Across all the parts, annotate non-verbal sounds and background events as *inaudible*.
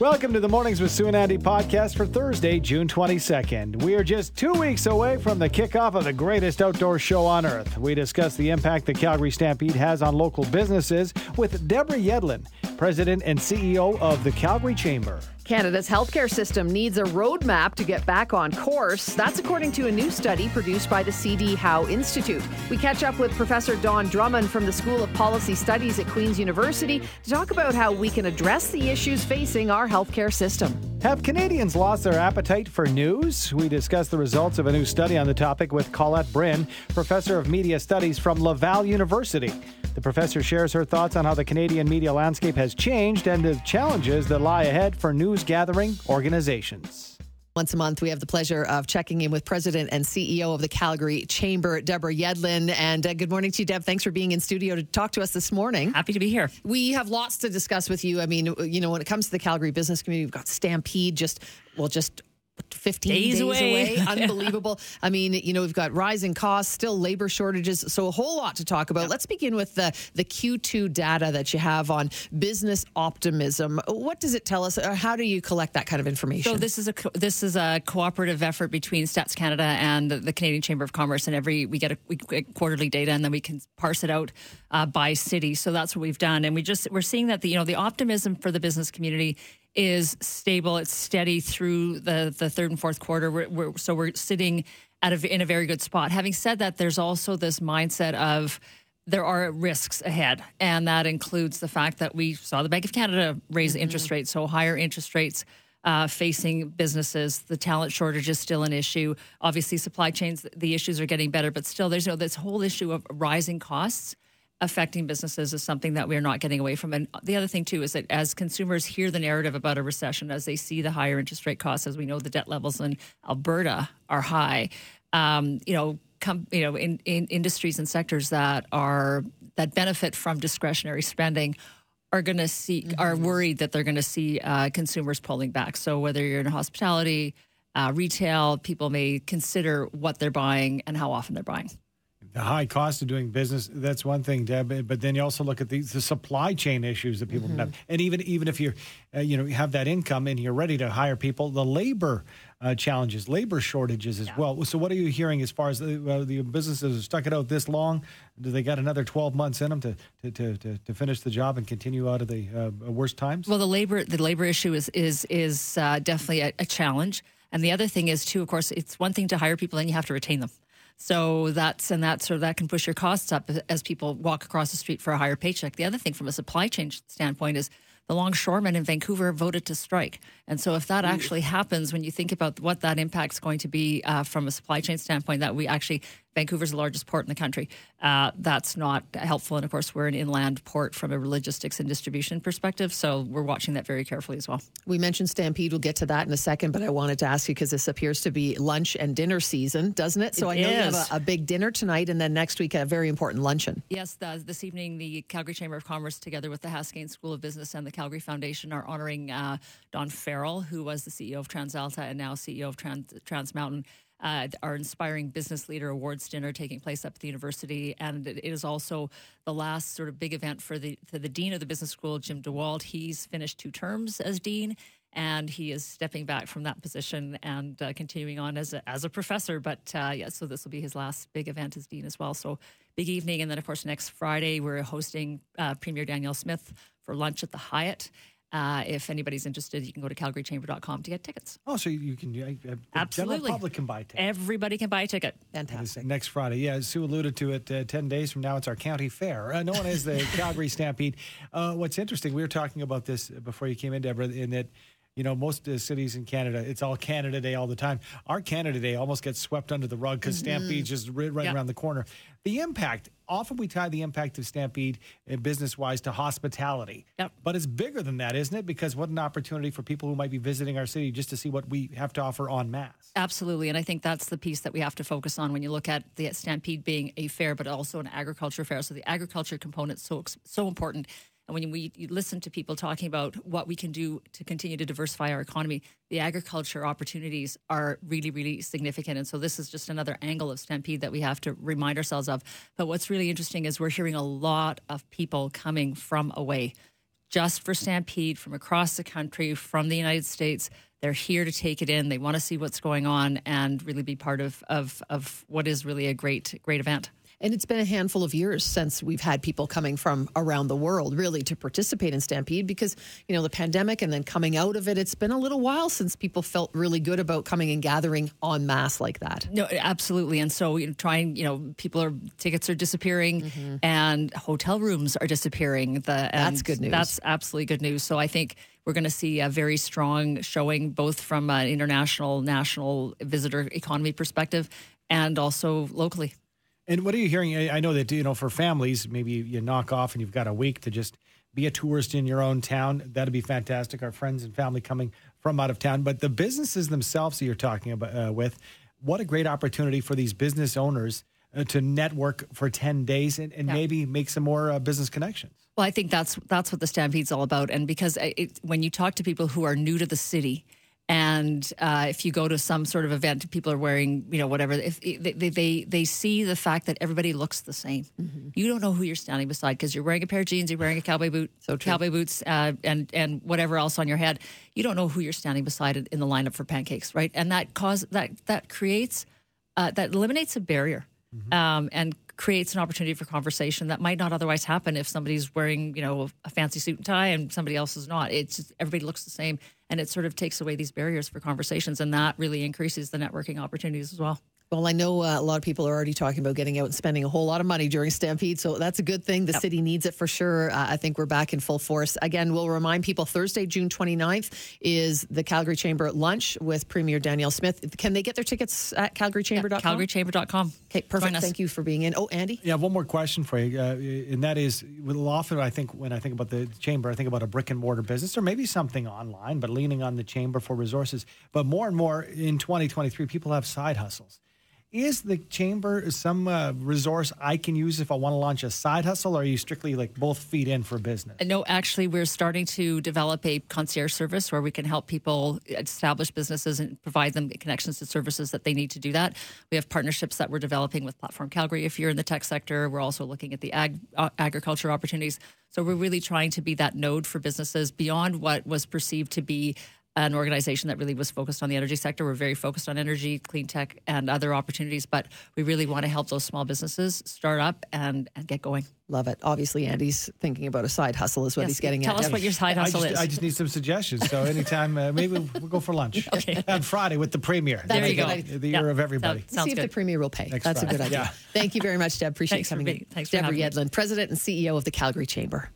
Welcome to the Mornings with Sue and Andy podcast for Thursday, June 22nd. We are just two weeks away from the kickoff of the greatest outdoor show on earth. We discuss the impact the Calgary Stampede has on local businesses with Deborah Yedlin, President and CEO of the Calgary Chamber. Canada's healthcare system needs a roadmap to get back on course. That's according to a new study produced by the CD Howe Institute. We catch up with Professor Don Drummond from the School of Policy Studies at Queen's University to talk about how we can address the issues facing our healthcare system. Have Canadians lost their appetite for news? We discuss the results of a new study on the topic with Colette Brin, professor of media studies from Laval University. The professor shares her thoughts on how the Canadian media landscape has changed and the challenges that lie ahead for news gathering organizations. Once a month, we have the pleasure of checking in with President and CEO of the Calgary Chamber, Deborah Yedlin. And uh, good morning to you, Deb. Thanks for being in studio to talk to us this morning. Happy to be here. We have lots to discuss with you. I mean, you know, when it comes to the Calgary business community, we've got Stampede just, well, just 15 days, Days away. away. *laughs* *laughs* Unbelievable. I mean, you know, we've got rising costs, still labor shortages, so a whole lot to talk about. Let's begin with the, the Q2 data that you have on business optimism. What does it tell us? Or how do you collect that kind of information? So this is a co- this is a cooperative effort between Stats Canada and the, the Canadian Chamber of Commerce, and every we get a we get quarterly data, and then we can parse it out uh, by city. So that's what we've done, and we just we're seeing that the you know the optimism for the business community is stable. It's steady through the the third and fourth quarter. We're, we're, so we're sitting at a, in a very good spot. Having said that, there's also this mindset of there are risks ahead, and that includes the fact that we saw the Bank of Canada raise interest rates, so higher interest rates uh, facing businesses. The talent shortage is still an issue. Obviously, supply chains, the issues are getting better, but still, there's you know, this whole issue of rising costs affecting businesses is something that we're not getting away from. And the other thing too is that as consumers hear the narrative about a recession, as they see the higher interest rate costs, as we know the debt levels in Alberta are high, um, you know, com- you know, in, in industries and sectors that are that benefit from discretionary spending are going to see are worried that they're going to see uh, consumers pulling back. So whether you're in hospitality, uh, retail, people may consider what they're buying and how often they're buying. The high cost of doing business that's one thing deb but then you also look at the, the supply chain issues that people can have. And even even if you're uh, you know you have that income and you're ready to hire people the labor uh, challenges labor shortages as well. So what are you hearing as far as the, uh, the businesses have stuck it out this long? Do they got another 12 months in them to to, to, to, to finish the job and continue out of the uh, worst times? Well, the labor the labor issue is is is uh, definitely a, a challenge, and the other thing is too. Of course, it's one thing to hire people, and you have to retain them. So that's and that sort of that can push your costs up as people walk across the street for a higher paycheck. The other thing from a supply chain standpoint is the longshoremen in Vancouver voted to strike, and so if that actually happens, when you think about what that impact's going to be uh, from a supply chain standpoint, that we actually Vancouver's the largest port in the country. Uh, that's not helpful, and of course, we're an inland port from a logistics and distribution perspective, so we're watching that very carefully as well. We mentioned Stampede. We'll get to that in a second, but I wanted to ask you because this appears to be lunch and dinner season, doesn't it? So It I know you have a, a big dinner tonight, and then next week a very important luncheon. Yes, the, this evening, the Calgary Chamber of Commerce, together with the Haskayne School of Business and the Calgary Foundation, are honoring uh, Dawn Farrell, who was the CEO of TransAlta and now CEO of Trans, Trans Mountain. Uh, our Inspiring Business Leader Awards dinner taking place up at the university, and it is also the last sort of big event for the for the dean of the business school, Jim DeWald. He's finished two terms as dean, and he is stepping back from that position and uh, continuing on as a, as a professor. But uh, yeah, so this will be his last big event as dean as well. So big evening, and then of course next Friday we're hosting uh, Premier Danielle Smith for lunch at the Hyatt. Uh, if anybody's interested, you can go to calgarychamber.com to get tickets. oh so you can uh, uh, the Absolutely. general public can buy tickets Everybody can buy a ticket. That is Fantastic. next Friday. Yeah, as Sue alluded to it. Uh, Ten days from now, it's our county fair, uh, known as the *laughs* Calgary Stampede. Uh, what's interesting, we were talking about this before you came in, Deborah, in that you know most uh, cities in Canada, it's all Canada Day all the time. Our Canada Day almost gets swept under the rug because Stampede just right, right Yeah. around the corner. The impact. Often we tie the impact of Stampede, uh, business-wise, to hospitality. Yep. But it's bigger than that, isn't it? Because what an opportunity for people who might be visiting our city just to see what we have to offer en masse. Absolutely. And I think that's the piece that we have to focus on when you look at the Stampede being a fair, but also an agriculture fair. So the agriculture component is so, so important. And when we listen to people talking about what we can do to continue to diversify our economy, the agriculture opportunities are really, really significant. And so this is just another angle of Stampede that we have to remind ourselves of. But what's really interesting is we're hearing a lot of people coming from away just for Stampede from across the country, from the United States. They're here to take it in. They want to see what's going on and really be part of, of, of what is really a great, great event. And it's been a handful of years since we've had people coming from around the world really to participate in Stampede because, you know, the pandemic and then coming out of it, it's been a little while since people felt really good about coming and gathering en masse like that. No, absolutely. And so you know, trying, you know, people are, tickets are disappearing mm-hmm. and hotel rooms are disappearing. The, that's good news. That's absolutely good news. So I think we're going to see a very strong showing both from an international, national visitor economy perspective and also locally. And what are you hearing? I know that you know for families, maybe you knock off and you've got a week to just be a tourist in your own town. That'd be fantastic. Our friends and family coming from out of town, but the businesses themselves that you're talking about uh, with, what a great opportunity for these business owners uh, to network for 10 days and, and yeah. maybe make some more uh, business connections. Well, I think that's that's what the Stampede's all about. And because it, when you talk to people who are new to the city, and uh, if you go to some sort of event, people are wearing, you know, whatever. If they they they see the fact that everybody looks the same, mm-hmm. you don't know who you're standing beside because you're wearing a pair of jeans, you're wearing a cowboy boot, so cowboy boots, uh, and and whatever else on your head. You don't know who you're standing beside in the lineup for pancakes, right? And that cause that that creates uh, that eliminates a barrier. Mm-hmm. Um, and creates an opportunity for conversation that might not otherwise happen if somebody's wearing, you know, a fancy suit and tie and somebody else is not. It's just, everybody looks the same, and it sort of takes away these barriers for conversations, and that really increases the networking opportunities as well. Well, I know uh, a lot of people are already talking about getting out and spending a whole lot of money during Stampede, so that's a good thing. The yep. city needs it for sure. Uh, I think we're back in full force. Again, we'll remind people Thursday, June 29th, is the Calgary Chamber lunch with Premier Danielle Smith. Can they get their tickets at calgarychamber.com? Yeah, calgarychamber.com. Okay, perfect. Thank you for being in. Oh, Andy? Yeah, one more question for you, uh, and that is, often I think when I think about the chamber, I think about a brick and mortar business or maybe something online, but leaning on the chamber for resources. But more and more in 2023, people have side hustles is the chamber some uh, resource I can use if I want to launch a side hustle, or are you strictly like both feet in for business? No, actually, we're starting to develop a concierge service where we can help people establish businesses and provide them connections to services that they need to do that. We have partnerships that we're developing with Platform Calgary. If you're in the tech sector, we're also looking at the ag, uh, agriculture opportunities. So we're really trying to be that node for businesses beyond what was perceived to be an organization that really was focused on the energy sector. We're very focused on energy, clean tech, and other opportunities, but we really want to help those small businesses start up and, and get going. Love it. Obviously, Andy's thinking about a side hustle, is what yes, he's getting tell at. Tell us what your side hustle I just, is. I just need some suggestions. So, anytime, uh, maybe we'll go for lunch *laughs* okay. on Friday with the premier. There you go. The year of everybody. Sounds See good. if the premier will pay. Next That's Friday. a good idea. Yeah. Thank you very much, Deb. Appreciate Thanks coming for in. Thanks Deborah Yedlin, President and CEO of the Calgary Chamber.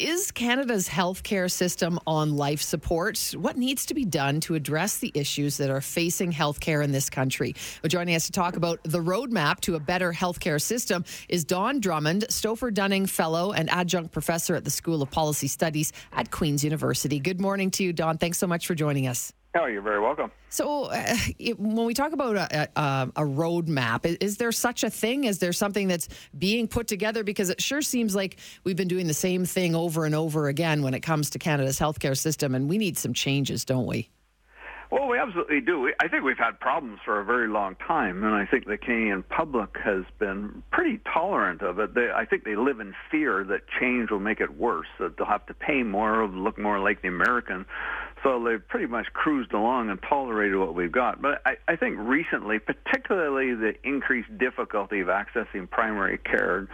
Is Canada's healthcare system on life support? What needs to be done to address the issues that are facing healthcare in this country? Well, joining us to talk about the roadmap to a better healthcare system is Don Drummond, Stauffer Dunning Fellow and Adjunct Professor at the School of Policy Studies at Queen's University. Good morning to you, Don. Thanks so much for joining us. Oh, you're very welcome. So, uh, it, when we talk about a, a, a roadmap, is, is, there such a thing? Is there something that's being put together? Because it sure seems like we've been doing the same thing over and over again when it comes to Canada's healthcare system, and we need some changes, don't we? Well, we absolutely do. I think we've had problems for a very long time, and I think the Canadian public has been pretty tolerant of it. They, I think they live in fear that change will make it worse, that they'll have to pay more, look more like the American. So they've pretty much cruised along and tolerated what we've got. But I, I think recently, particularly the increased difficulty of accessing primary care,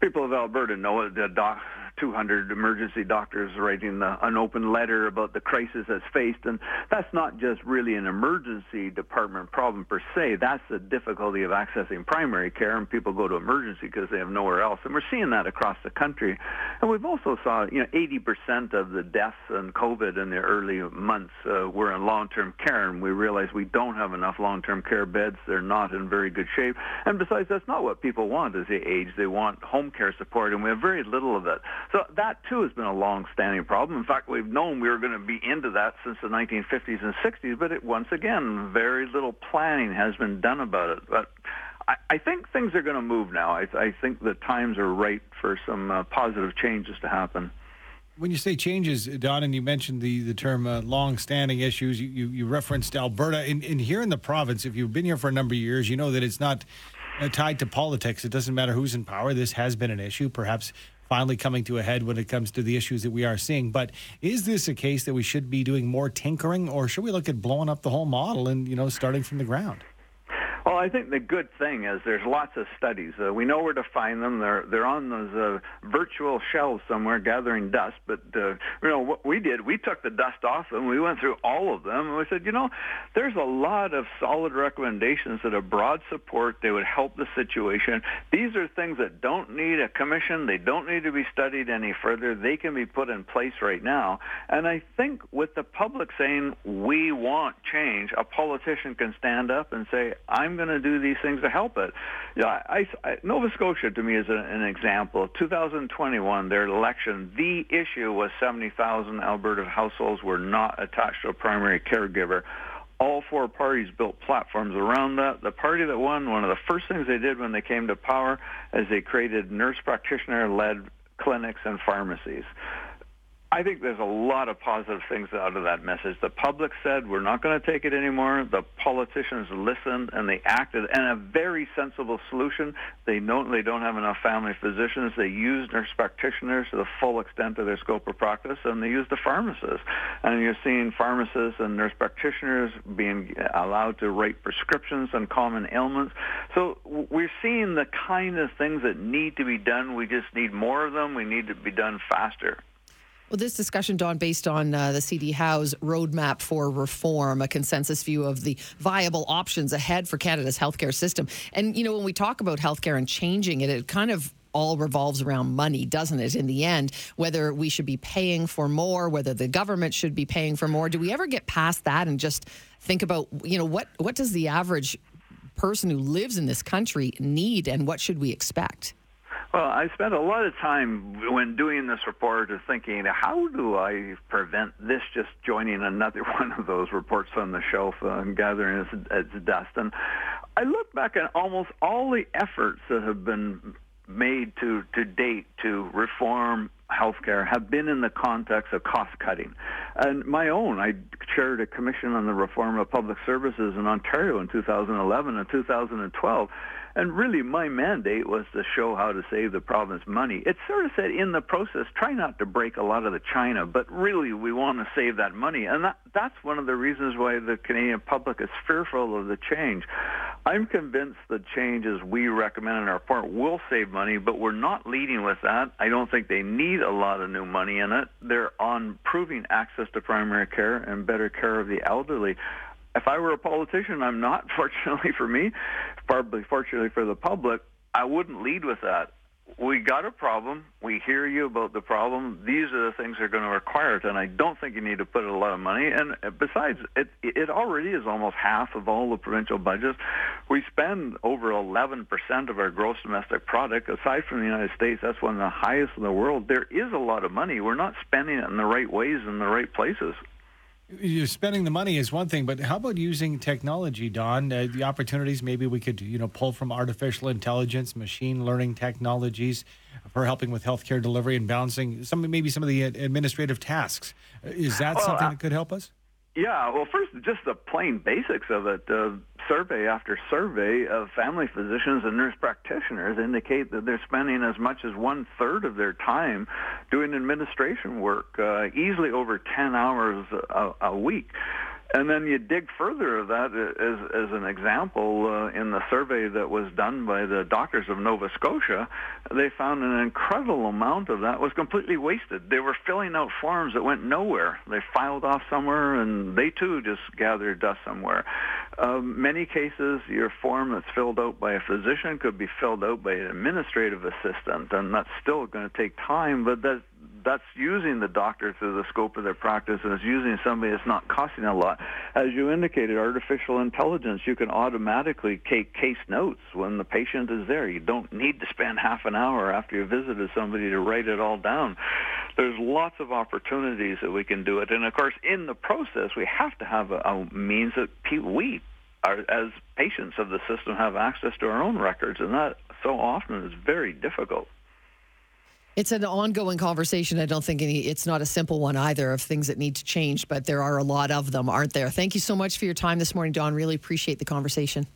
people of Alberta know it. The doc, 200 emergency doctors writing the, an open letter about the crisis that's faced. And that's not just really an emergency department problem per se. That's the difficulty of accessing primary care, and people go to emergency because they have nowhere else. And we're seeing that across the country. And we've also saw, you know, 80% of the deaths in COVID in the early months uh, were in long-term care, and we realize we don't have enough long-term care beds. They're not in very good shape. And besides, that's not what people want as they age. They want home care support, and we have very little of it. So that too has been a long-standing problem. In fact, we've known we were going to be into that since the 1950s and 60s, but it, once again, very little planning has been done about it. But I, I think things are going to move now. I, I think the times are right for some uh, positive changes to happen. When you say changes, Don, and you mentioned the, the term uh, long-standing issues, you, you, you referenced Alberta. And, and here in the province, if you've been here for a number of years, you know that it's not uh, tied to politics. It doesn't matter who's in power. This has been an issue. Perhaps finally coming to a head when it comes to the issues that we are seeing. But is this a case that we should be doing more tinkering, or should we look at blowing up the whole model and you know starting from the ground? Well, I think the good thing is there's lots of studies. Uh, we know where to find them. They're they're on those uh, virtual shelves somewhere gathering dust. But uh, you know what we did? We took the dust off them. We went through all of them, and we said, you know, there's a lot of solid recommendations that have broad support. They would help the situation. These are things that don't need a commission. They don't need to be studied any further. They can be put in place right now. And I think with the public saying we want change, a politician can stand up and say, I'm I'm going to do these things to help it. You know, I, I, Nova Scotia to me is a, an example. 2021, their election, the issue was 70,000 Alberta households were not attached to a primary caregiver all four parties built platforms around that. The party that won, one of the first things they did when they came to power is they created nurse practitioner-led clinics and pharmacies. I think there's a lot of positive things out of that message. The public said we're not going to take it anymore. The politicians listened and they acted, and a very sensible solution. They know they don't have enough family physicians. They use nurse practitioners to the full extent of their scope of practice, and they use the pharmacists. And you're seeing pharmacists and nurse practitioners being allowed to write prescriptions on common ailments. So we're seeing the kind of things that need to be done. We just need more of them. We need to be done faster. Well, this discussion, Don, based on uh, the CD Howe's roadmap for reform, a consensus view of the viable options ahead for Canada's healthcare system. And, you know, when we talk about healthcare and changing it, it kind of all revolves around money, doesn't it? In the end, whether we should be paying for more, whether the government should be paying for more. Do we ever get past that and just think about, you know, what, what does the average person who lives in this country need and what should we expect? Well, I spent a lot of time when doing this report thinking, how do I prevent this just joining another *laughs* one of those reports on the shelf and gathering its, its dust? And I look back at almost all the efforts that have been made to, to date to reform healthcare have been in the context of cost cutting. And my own, I chaired a commission on the reform of public services in Ontario in 2011 and 2012 and really, my mandate was to show how to save the province money. It sort of said in the process, try not to break a lot of the China, but really, we want to save that money. And that, that's one of the reasons why the Canadian public is fearful of the change. I'm convinced the changes we recommend in our report will save money, but we're not leading with that. I don't think they need a lot of new money in it. They're on improving access to primary care and better care of the elderly if I were a politician, I'm not, *laughs* fortunately for me, probably fortunately for the public, I wouldn't lead with that. We got a problem. We hear you about the problem. These are the things that are going to require it, and I don't think you need to put a lot of money. And besides, it it already is almost half of all the provincial budgets. We spend over 11% of our gross domestic product. Aside from the United States, that's one of the highest in the world. There is a lot of money. We're not spending it in the right ways in the right places. You're spending the money is one thing, but how about using technology, Don? Uh, the opportunities maybe we could, you know, pull from artificial intelligence, machine learning technologies for helping with healthcare delivery and balancing some maybe some of the administrative tasks. Uh, is that well, something uh, that could help us? Yeah, well, first, just the plain basics of it. Uh, survey after survey of family physicians and nurse practitioners indicate that they're spending as much as one third of their time doing administration work, uh, easily over 10 hours a, a week. And then you dig further of that as, as an example uh, in the survey that was done by the doctors of Nova Scotia, they found an incredible amount of that was completely wasted. They were filling out forms that went nowhere. They filed off somewhere and they too just gathered dust somewhere. Um, many cases, your form that's filled out by a physician could be filled out by an administrative assistant, and that's still going to take time, but that that's using the doctor through the scope of their practice and it's using somebody that's not costing a lot. As you indicated, artificial intelligence, you can automatically take case notes when the patient is there. You don't need to spend half an hour after you visited somebody to write it all down. There's lots of opportunities that we can do it. And of course, in the process, we have to have a, a means that we are, as patients of the system have access to our own records, and that so often is very difficult. It's an ongoing conversation. I don't think any, it's not a simple one either of things that need to change, but there are a lot of them, aren't there? Thank you so much for your time this morning, Don. Really appreciate the conversation.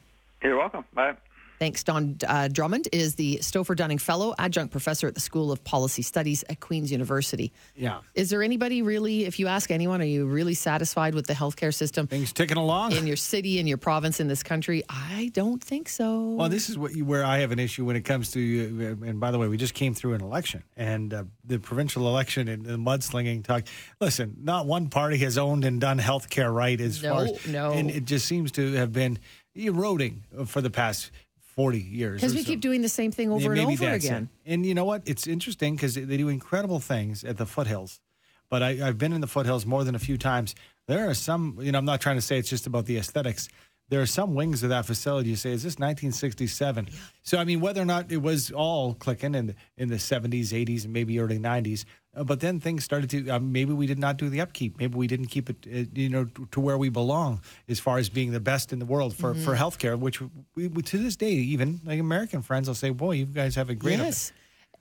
You're welcome. Bye. Thanks. Don uh, Drummond is the Stauffer Dunning Fellow, adjunct professor at the School of Policy Studies at Queen's University. Yeah. Is there anybody really, if you ask anyone, are you really satisfied with the healthcare system Things ticking along. in your city, in your province, in this country? I don't think so. Well, this is what you, where I have an issue when it comes to. Uh, and by the way, we just came through an election, and uh, the provincial election and the mudslinging talk. Listen, not one party has owned and done healthcare right as No, far as no. and it just seems to have been eroding for the past forty years. Because we so. keep doing the same thing over Yeah, and over that's it. again. And you know what? It's interesting because they do incredible things at the foothills. But I, I've been in the foothills more than a few times. There are some, you know, I'm not trying to say it's just about the aesthetics. There are some wings of that facility. You say, is this 1967? So I mean, whether or not it was all clicking in the, in the 70s, 80s, and maybe early 90s, uh, but then things started to. Uh, maybe we did not do the upkeep. Maybe we didn't keep it, uh, you know, to, to where we belong as far as being the best in the world for Mm-hmm. for healthcare. Which we, we, to this day, even like American friends will say, "Boy, you guys have a great." up there." Yes.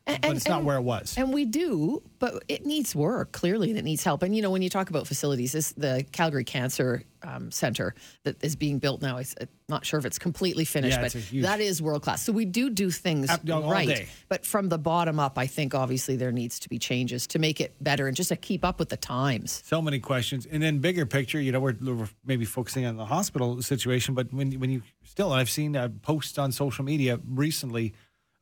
And- but and- it's not where it was. And we do, but it needs work clearly, and it needs help. And you know, when you talk about facilities, this the Calgary Cancer um, Center that is being built now. I'm not sure if it's completely finished, Yeah, but a huge- that is world class. So we do do things Up- right, day. but from the bottom up, I think obviously there needs to be changes to make it better and just to keep up with the times. so many questions, and then bigger picture. You know, we're, we're maybe focusing on the hospital situation, but when when you still, I've seen uh, posts on social media recently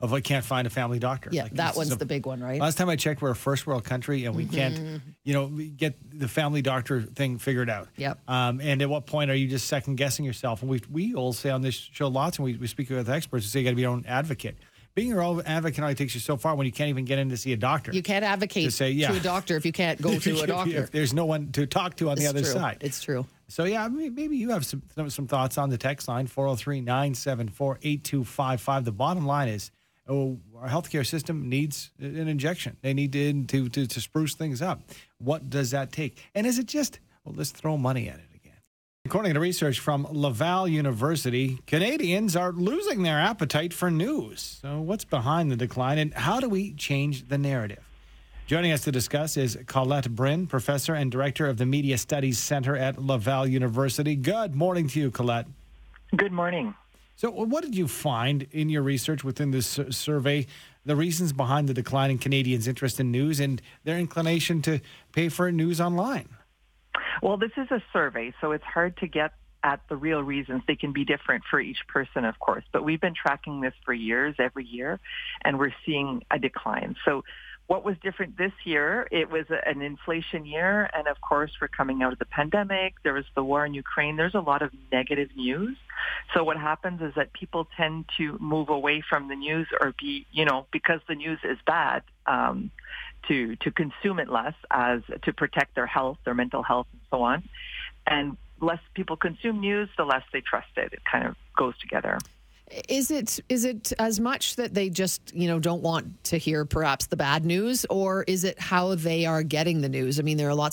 of I can't find a family doctor. Yeah, Like, that one's a- the big one, right? Last time I checked, we're a first world country, and we can't, you know, get the family doctor thing figured out. Yep. Um, and at what point are you just second guessing yourself? And we we all say on this show lots, and we, we speak with experts who say you got to be your own advocate. Being your own advocate only takes you so far when you can't even get in to see a doctor. You can't advocate To say, yeah. to a doctor if you can't go *laughs* to a doctor. if there's no one to talk to on the other true. side. It's true. So yeah, maybe you have some some- some thoughts on the text line 403-974-8255. The bottom line is oh, our healthcare system needs an injection. They need to, to to to spruce things up. What does that take? And is it just well, let's throw money at it again? According to research from Laval University, Canadians are losing their appetite for news. So what's behind the decline and how do we change the narrative? Joining us to discuss is Colette Brin, professor and director of the Media Studies Center at Laval University. Good morning to you, Colette. Good morning. So, what did you find in your research within this survey? The reasons behind the decline in Canadians' interest in news and their inclination to pay for news online. Well, this is a survey, so it's hard to get at the real reasons. They can be different for each person, of course, but we've been tracking this for years, every year, and we're seeing a decline. So what was different this year? It was an inflation year, and of course, we're coming out of the pandemic. There was the war in Ukraine. There's a lot of negative news. So what happens is that people tend to move away from the news or be, you know, because the news is bad, um, to to consume it less as to protect their health, their mental health, and so on. And less people consume news, the less they trust it. It kind of goes together. Is it is it as much that they just you know don't want to hear perhaps the bad news, or is it how they are getting the news? I mean, there are lots